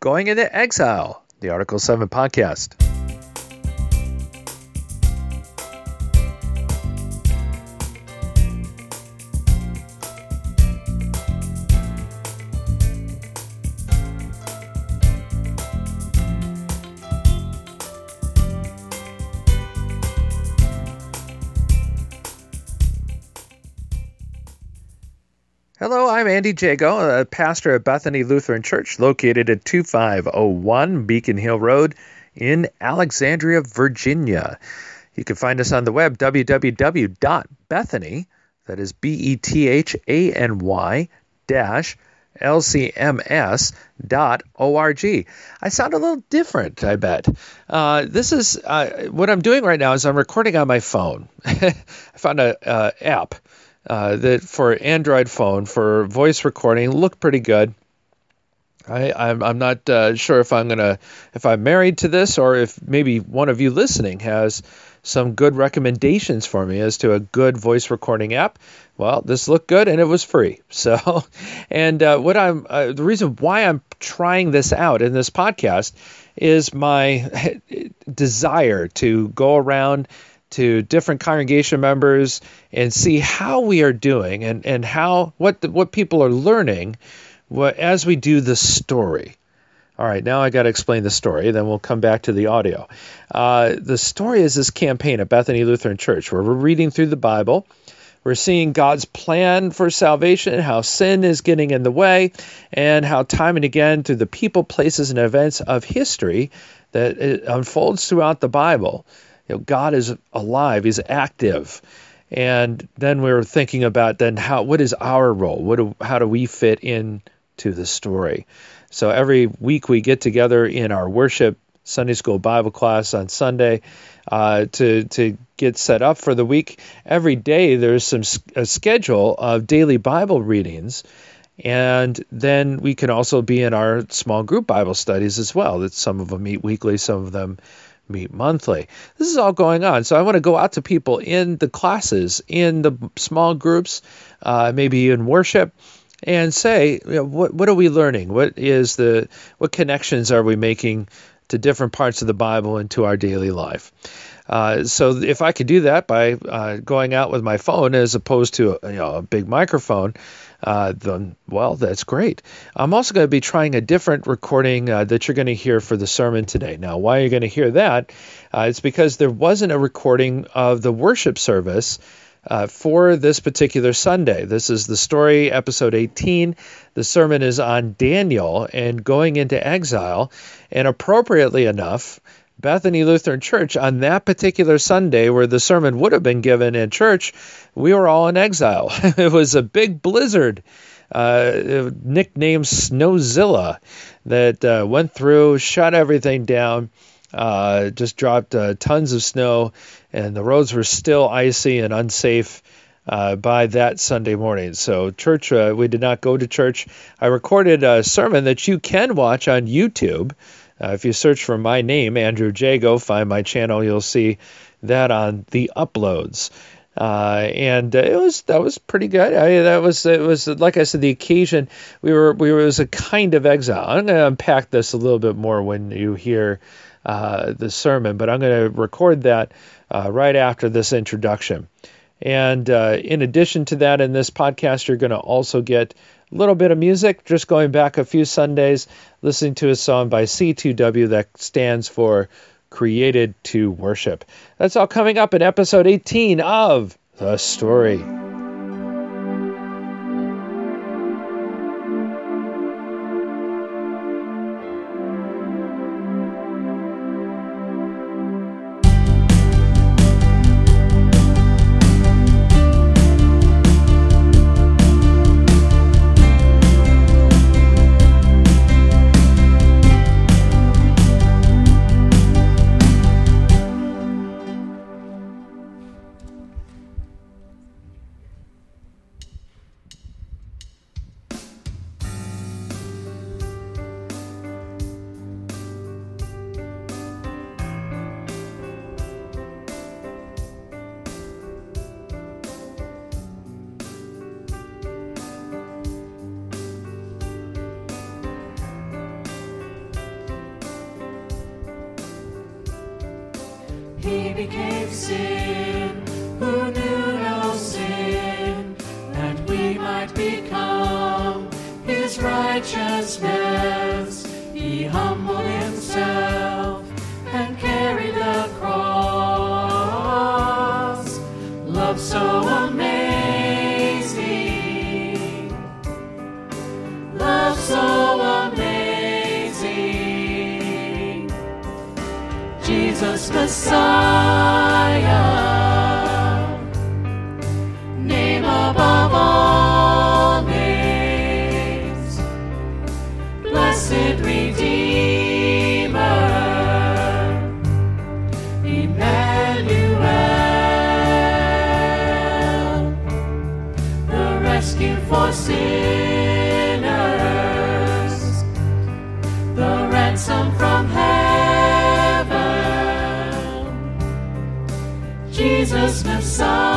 Going into Exile, the Article 7 podcast. Andy Jago, a pastor at Bethany Lutheran Church located at 2501 Beacon Hill Road in Alexandria, Virginia. You can find us on the web, www.bethany, that is B E T H A N Y dash lcms.org. I sound a little different, I bet. Uh, this is uh, what I'm doing right now is I'm recording on my phone. I found an uh, app uh, that for Android phone for voice recording looked pretty good. I, I'm, I'm not uh, sure if I'm gonna if I'm married to this or if maybe one of you listening has some good recommendations for me as to a good voice recording app. Well, this looked good and it was free. So, and uh, what I'm uh, the reason why I'm trying this out in this podcast is my desire to go around to different congregation members and see how we are doing and, and how what the, what people are learning as we do the story. All right, now I got to explain the story, then we'll come back to the audio. Uh, the story is this campaign at Bethany Lutheran Church where we're reading through the Bible. We're seeing God's plan for salvation, how sin is getting in the way, and how time and again through the people, places, and events of history that unfolds throughout the Bible you know, God is alive, He's active. And then we are thinking about then how what is our role? What do, how do we fit in to the story? So every week we get together in our worship Sunday school Bible class on Sunday uh, to to get set up for the week. Every day there's some a schedule of daily Bible readings, and then we can also be in our small group Bible studies as well. That some of them meet weekly, some of them meet monthly. This is all going on. So I want to go out to people in the classes, in the small groups, uh, maybe in worship, and say, you know, what what are we learning? What is the what connections are we making to different parts of the Bible and to our daily life? Uh, so if I could do that by uh, going out with my phone as opposed to you know, a big microphone, uh, then well, that's great. I'm also going to be trying a different recording uh, that you're going to hear for the sermon today. Now, why are you going to hear that? Uh, it's because there wasn't a recording of the worship service. Uh, for this particular Sunday. This is the story, episode 18. The sermon is on Daniel and going into exile. And appropriately enough, Bethany Lutheran Church on that particular Sunday, where the sermon would have been given in church, we were all in exile. it was a big blizzard, uh, nicknamed Snowzilla, that uh, went through, shut everything down, uh, just dropped uh, tons of snow, and the roads were still icy and unsafe. Uh, by that Sunday morning. So, church, uh, we did not go to church. I recorded a sermon that you can watch on YouTube. Uh, if you search for my name, Andrew Jago, find my channel, you'll see that on the uploads. Uh, and uh, it was that was pretty good. I, that was it was like I said, the occasion we were we were it was a kind of exile. I'm going to unpack this a little bit more when you hear uh, the sermon, but I'm going to record that uh, right after this introduction. And uh, in addition to that, in this podcast, you're going to also get little bit of music, just going back a few Sundays, listening to a song by C2W that stands for Created to Worship. That's all coming up in episode 18 of The Story. Messiah. Jesus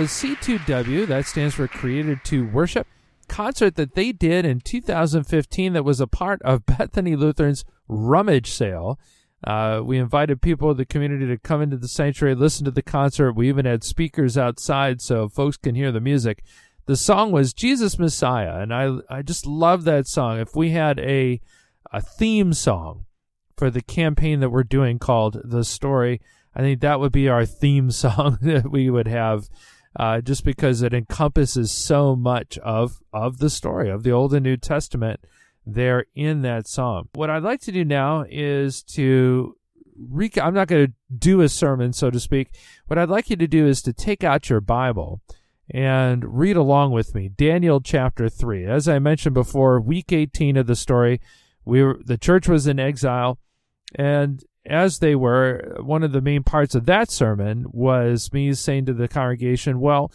was C2W, that stands for Created to Worship, concert that they did in 2015 that was a part of Bethany Lutheran's Rummage Sale. Uh, we invited people of the community to come into the sanctuary, listen to the concert. We even had speakers outside so folks can hear the music. The song was Jesus Messiah, and I I just love that song. If we had a a theme song for the campaign that we're doing called The Story, I think that would be our theme song that we would have, uh, just because it encompasses so much of of the story of the Old and New Testament there in that psalm. What I'd like to do now is to recap. I'm not going to do a sermon, so to speak. What I'd like you to do is to take out your Bible and read along with me. Daniel chapter three. As I mentioned before, week 18 of the story, we were the church was in exile and as they were, one of the main parts of that sermon was me saying to the congregation, well,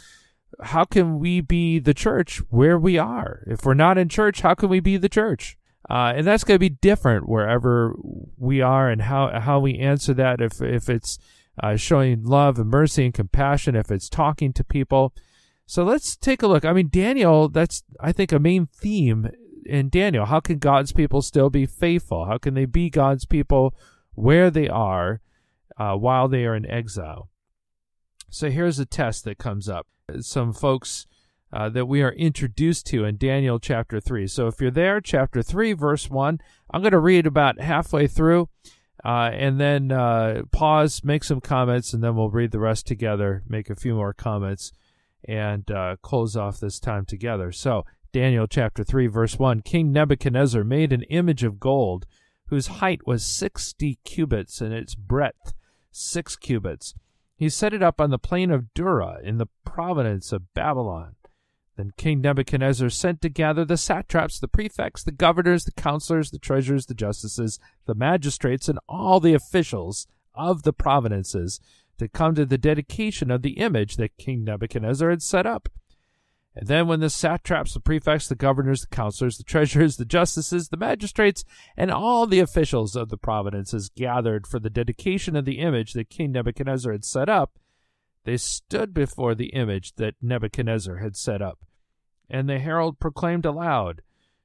how can we be the church where we are? If we're not in church, how can we be the church? Uh, and that's going to be different wherever we are and how, how we answer that. If, if it's uh, showing love and mercy and compassion, if it's talking to people. So let's take a look. I mean, Daniel, that's, I think, a main theme in Daniel. How can God's people still be faithful? How can they be God's people where they are uh, while they are in exile? So here's a test that comes up. Some folks uh, that we are introduced to in Daniel chapter 3. So if you're there, chapter 3, verse 1, I'm going to read about halfway through uh, and then uh, pause, make some comments, and then we'll read the rest together, make a few more comments, and uh, close off this time together. So, Daniel chapter 3, verse 1 King Nebuchadnezzar made an image of gold whose height was 60 cubits and its breadth 6 cubits. He set it up on the plain of Dura in the province of Babylon. Then King Nebuchadnezzar sent to gather the satraps, the prefects, the governors, the counselors, the treasurers, the justices, the magistrates, and all the officials of the provinces to come to the dedication of the image that King Nebuchadnezzar had set up. And then when the satraps, the prefects, the governors, the counselors, the treasurers, the justices, the magistrates, and all the officials of the provinces gathered for the dedication of the image that King Nebuchadnezzar had set up, they stood before the image that Nebuchadnezzar had set up. And the herald proclaimed aloud,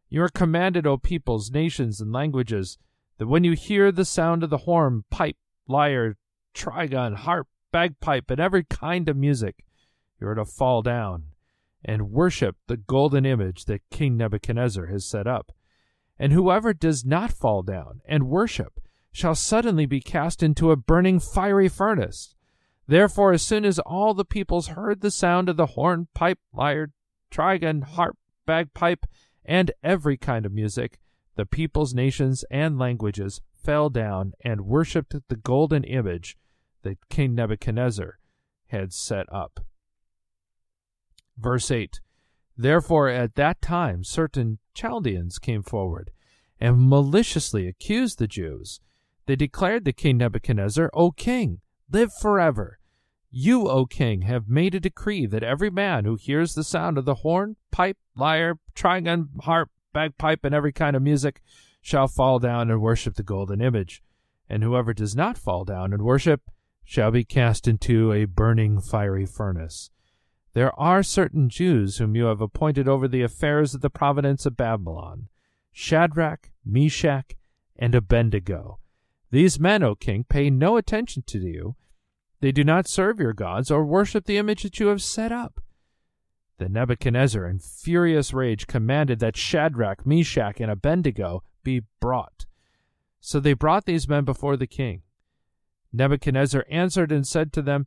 You are commanded, O peoples, nations, and languages, that when you hear the sound of the horn, pipe, lyre, trigon, harp, bagpipe, and every kind of music, you are to fall down and worship the golden image that King Nebuchadnezzar has set up. And whoever does not fall down and worship shall suddenly be cast into a burning fiery furnace. Therefore, as soon as all the peoples heard the sound of the horn, pipe, lyre, trigon, harp, bagpipe, and every kind of music, the peoples, nations, and languages fell down and worshipped the golden image that King Nebuchadnezzar had set up. Verse 8 Therefore, at that time, certain Chaldeans came forward and maliciously accused the Jews. They declared to King Nebuchadnezzar, O king, live forever. You, O king, have made a decree that every man who hears the sound of the horn, pipe, lyre, trigon, harp, bagpipe, and every kind of music shall fall down and worship the golden image. And whoever does not fall down and worship shall be cast into a burning fiery furnace. There are certain Jews whom you have appointed over the affairs of the province of Babylon Shadrach, Meshach, and Abednego. These men, O king, pay no attention to you they do not serve your gods or worship the image that you have set up. Then Nebuchadnezzar, in furious rage, commanded that Shadrach, Meshach, and Abednego be brought. So they brought these men before the king. Nebuchadnezzar answered and said to them,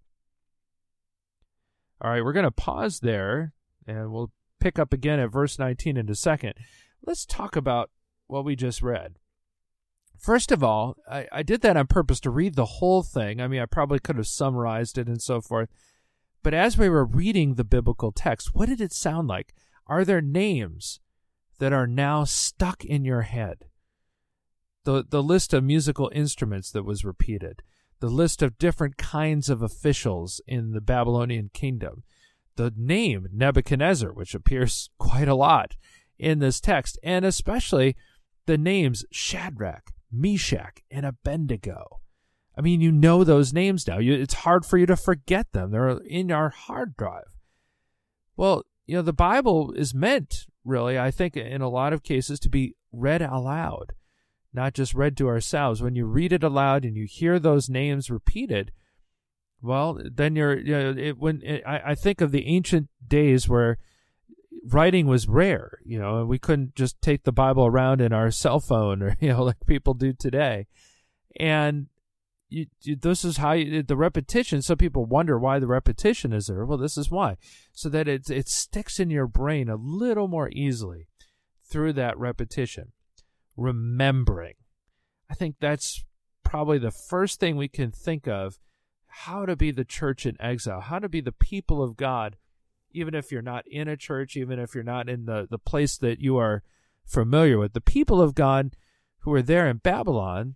All right, we're going to pause there, and we'll pick up again at verse 19 in a second. Let's talk about what we just read. First of all, I, I did that on purpose to read the whole thing. I mean, I probably could have summarized it and so forth. But as we were reading the biblical text, what did it sound like? Are there names that are now stuck in your head? The, the list of musical instruments that was repeated, the list of different kinds of officials in the Babylonian kingdom, the name Nebuchadnezzar, which appears quite a lot in this text, and especially the names Shadrach, Meshach, and Abednego. I mean, you know those names now. You, it's hard for you to forget them. They're in our hard drive. Well, you know, the Bible is meant, really, I think, in a lot of cases, to be read aloud, not just read to ourselves. When you read it aloud and you hear those names repeated, well, then you're, you know, it, when it, I, I think of the ancient days where writing was rare, you know, and we couldn't just take the Bible around in our cell phone or, you know, like people do today. And you, you, this is how you, the repetition. Some people wonder why the repetition is there. Well, this is why, so that it it sticks in your brain a little more easily through that repetition. Remembering, I think that's probably the first thing we can think of how to be the church in exile, how to be the people of God, even if you're not in a church, even if you're not in the, the place that you are familiar with. The people of God who are there in Babylon,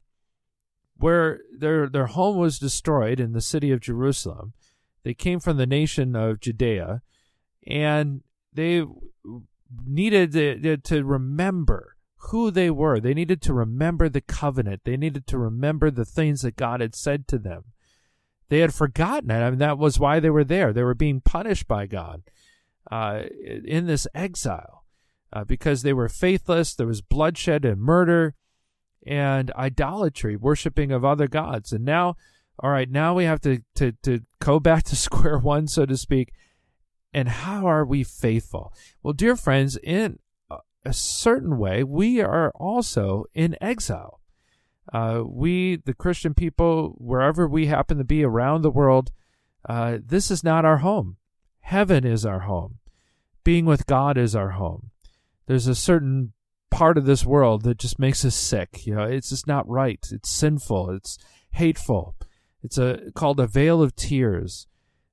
where their their home was destroyed in the city of Jerusalem. They came from the nation of Judea, and they needed to, to remember who they were. They needed to remember the covenant. They needed to remember the things that God had said to them. They had forgotten it. I mean, that was why they were there. They were being punished by God uh, in this exile uh, because they were faithless. There was bloodshed and murder and idolatry, worshiping of other gods. And now, all right, now we have to, to, to go back to square one, so to speak. And how are we faithful? Well, dear friends, in a certain way, we are also in exile. Uh, we, the Christian people, wherever we happen to be around the world, uh, this is not our home. Heaven is our home. Being with God is our home. There's a certain part of this world that just makes us sick. You know, it's just not right. It's sinful. It's hateful. It's a called a vale of tears.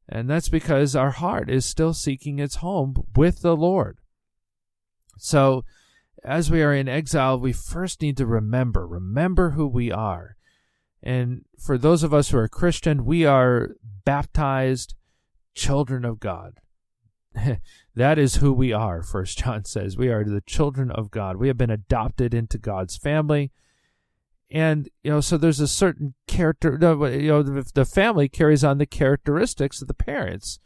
And that's because our heart is still seeking its home with the Lord. So, as we are in exile, we first need to remember, remember who we are. And for those of us who are Christian, we are baptized children of God. that is who we are, First John says. We are the children of God. We have been adopted into God's family. And, you know, so there's a certain character, you know, the family carries on the characteristics of the parents.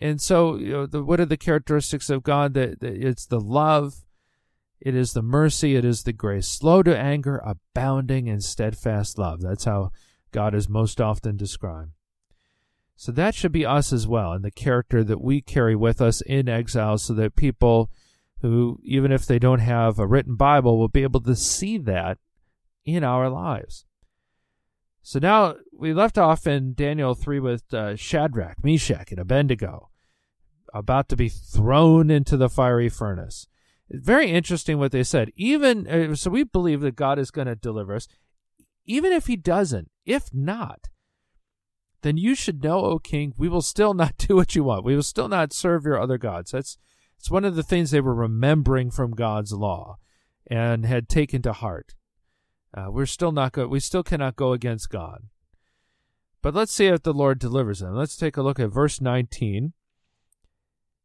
And so, you know, the, what are the characteristics of God? That it's the love, it is the mercy, it is the grace, slow to anger, abounding in steadfast love. That's how God is most often described. So that should be us as well, and the character that we carry with us in exile, so that people who, even if they don't have a written Bible, will be able to see that in our lives. So now we left off in Daniel 3 with uh, Shadrach, Meshach, and Abednego about to be thrown into the fiery furnace very interesting what they said. Even uh, so, we believe that God is going to deliver us. Even if He doesn't, if not, then you should know, O King, we will still not do what you want. We will still not serve your other gods. That's it's one of the things they were remembering from God's law and had taken to heart. Uh, we're still not go. We still cannot go against God. But let's see if the Lord delivers them. Let's take a look at verse 19.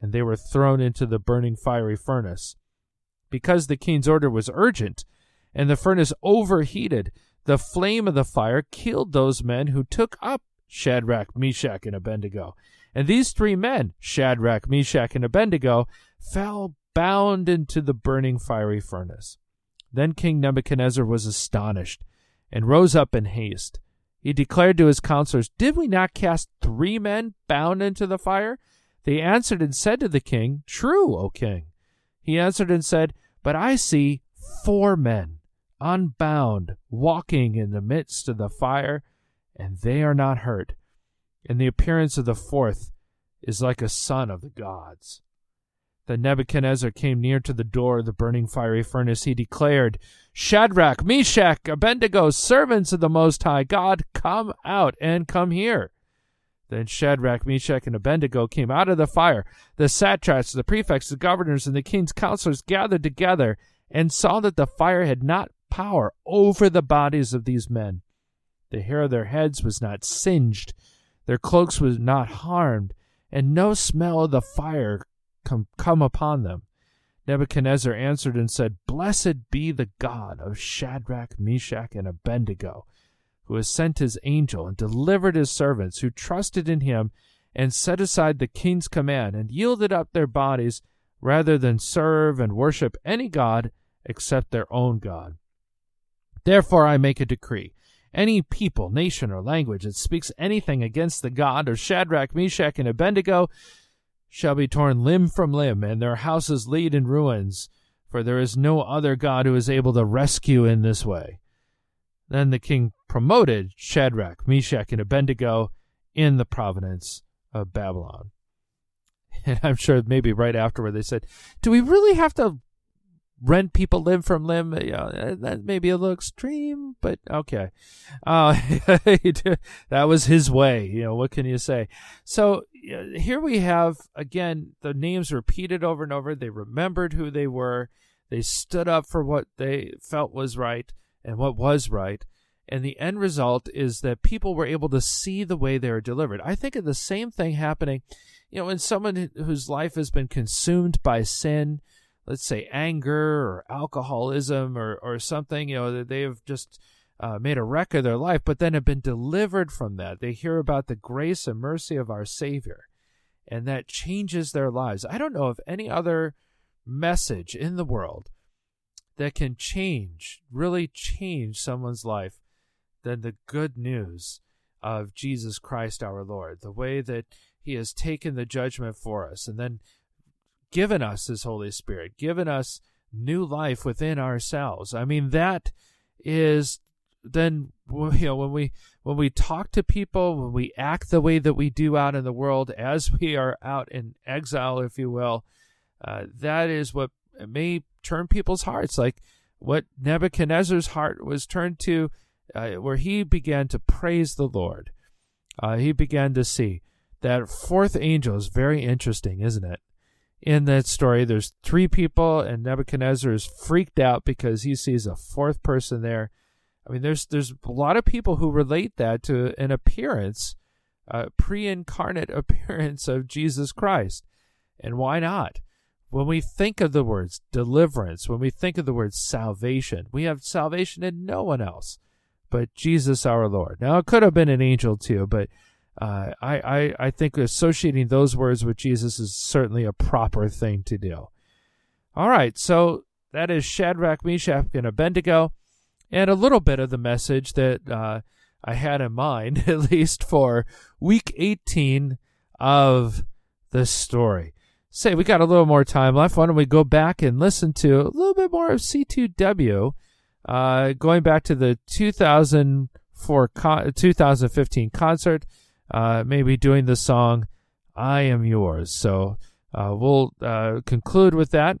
and they were thrown into the burning fiery furnace. Because the king's order was urgent, and the furnace overheated, the flame of the fire killed those men who took up Shadrach, Meshach, and Abednego. And these three men, Shadrach, Meshach, and Abednego, fell bound into the burning fiery furnace. Then King Nebuchadnezzar was astonished, and rose up in haste. He declared to his counselors, Did we not cast three men bound into the fire? They answered and said to the king, True, O king. He answered and said, But I see four men, unbound, walking in the midst of the fire, and they are not hurt. And the appearance of the fourth is like a son of the gods. Then Nebuchadnezzar came near to the door of the burning fiery furnace. He declared, Shadrach, Meshach, Abednego, servants of the Most High God, come out and come here. Then Shadrach, Meshach, and Abednego came out of the fire. The satraps, the prefects, the governors, and the king's counselors gathered together and saw that the fire had not power over the bodies of these men. The hair of their heads was not singed, their cloaks was not harmed, and no smell of the fire come, come upon them. Nebuchadnezzar answered and said, Blessed be the God of Shadrach, Meshach, and Abednego, who has sent his angel and delivered his servants who trusted in him and set aside the king's command and yielded up their bodies rather than serve and worship any god except their own God. Therefore I make a decree. Any people, nation, or language that speaks anything against the God of Shadrach, Meshach, and Abednego shall be torn limb from limb, and their houses laid in ruins, for there is no other God who is able to rescue in this way. Then the king promoted Shadrach, Meshach, and Abednego in the province of Babylon. And I'm sure maybe right afterward they said, Do we really have to rent people limb from limb? That may be a little extreme, but okay. Uh, that was his way. You know, what can you say? So here we have, again, the names repeated over and over. They remembered who they were. They stood up for what they felt was right and what was right. And the end result is that people were able to see the way they were delivered. I think of the same thing happening, you know, when someone whose life has been consumed by sin, let's say anger or alcoholism or, or something, you know, that they have just uh, made a wreck of their life, but then have been delivered from that. They hear about the grace and mercy of our Savior, and that changes their lives. I don't know of any other message in the world that can change, really change someone's life than the good news of Jesus Christ our Lord, the way that He has taken the judgment for us and then given us His Holy Spirit, given us new life within ourselves. I mean, that is then you know when we when we talk to people when we act the way that we do out in the world as we are out in exile if you will uh, that is what may turn people's hearts like what nebuchadnezzar's heart was turned to uh, where he began to praise the Lord. Uh, he began to see that fourth angel is very interesting, isn't it? In that story, there's three people, and Nebuchadnezzar is freaked out because he sees a fourth person there. I mean, there's there's a lot of people who relate that to an appearance, a pre-incarnate appearance of Jesus Christ, and why not? When we think of the words deliverance, when we think of the words salvation, we have salvation in no one else but Jesus our Lord. Now, it could have been an angel too, but uh, I, I, I think associating those words with Jesus is certainly a proper thing to do. All right, so that is Shadrach, Meshach, and Abednego, and a little bit of the message that uh, I had in mind, at least for week 18 of the story. Say, we got a little more time left. Why don't we go back and listen to a little bit more of C2W? Uh, going back to the 2004 con- 2015 concert, uh, maybe doing the song "I Am Yours." So uh, we'll uh, conclude with that.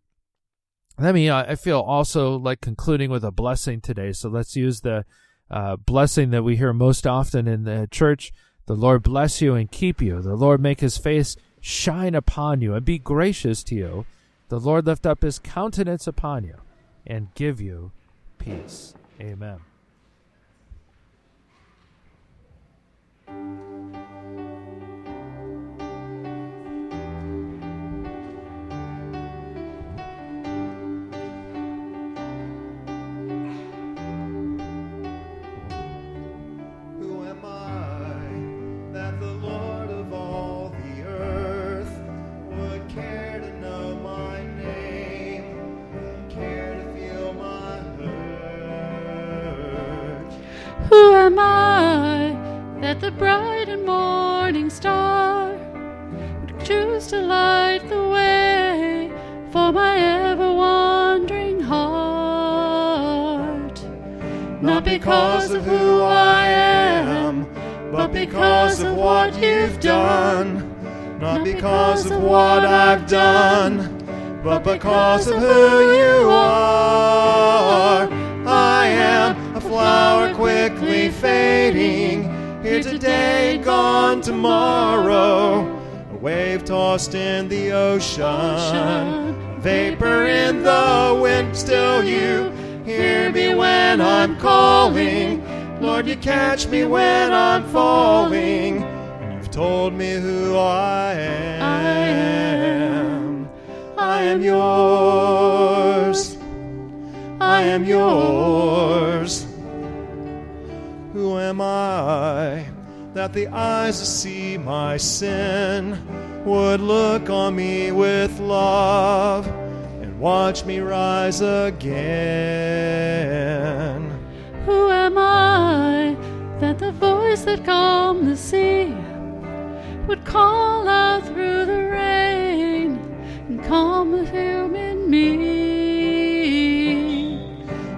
Let me. Uh, I feel also like concluding with a blessing today. So let's use the uh, blessing that we hear most often in the church. The Lord bless you and keep you. The Lord make His face shine upon you and be gracious to you. The Lord lift up His countenance upon you and give you peace. Amen. Not because of who I am, but because of what you've done, not because of what I've done, but because of who you are. I am a flower quickly fading, here today, gone tomorrow. A wave tossed in the ocean, vapor in the wind, still you hear me when Calling. Lord, you catch me when I'm falling. You've told me who I am. I am. I am yours. I am yours. Who am I that the eyes that see my sin would look on me with love and watch me rise again? Who am I that the voice that calmed the sea would call out through the rain and calm the fume in me?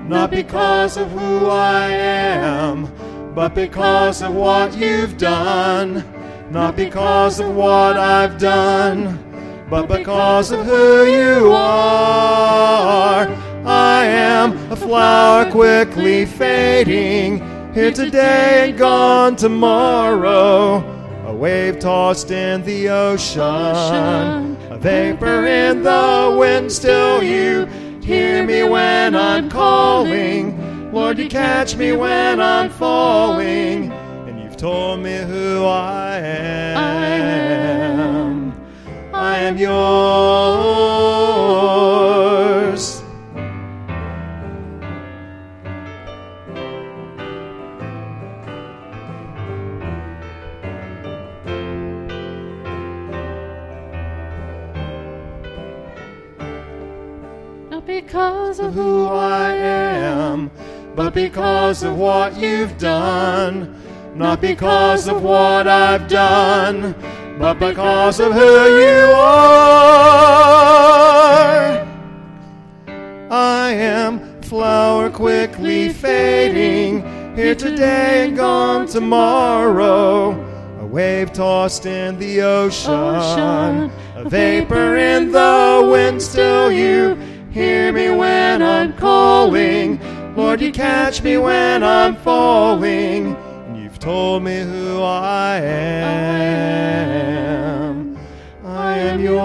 Not because of who I am, but because of what you've done. Not because of what I've done, but because of who you are. I am flower quickly fading, here today and gone tomorrow. A wave tossed in the ocean, a vapor in the wind, still you hear me when I'm calling. Lord, you catch me when I'm falling, and you've told me who I am. I am yours. Because of who I am, but because of what you've done. Not because of what I've done, but because of who you are. I am flower quickly fading, here today and gone tomorrow. A wave tossed in the ocean, Ocean, a vapor in the wind, still you hear me when I'm calling. Lord, you catch me when I'm falling. And you've told me who I am. I am yours.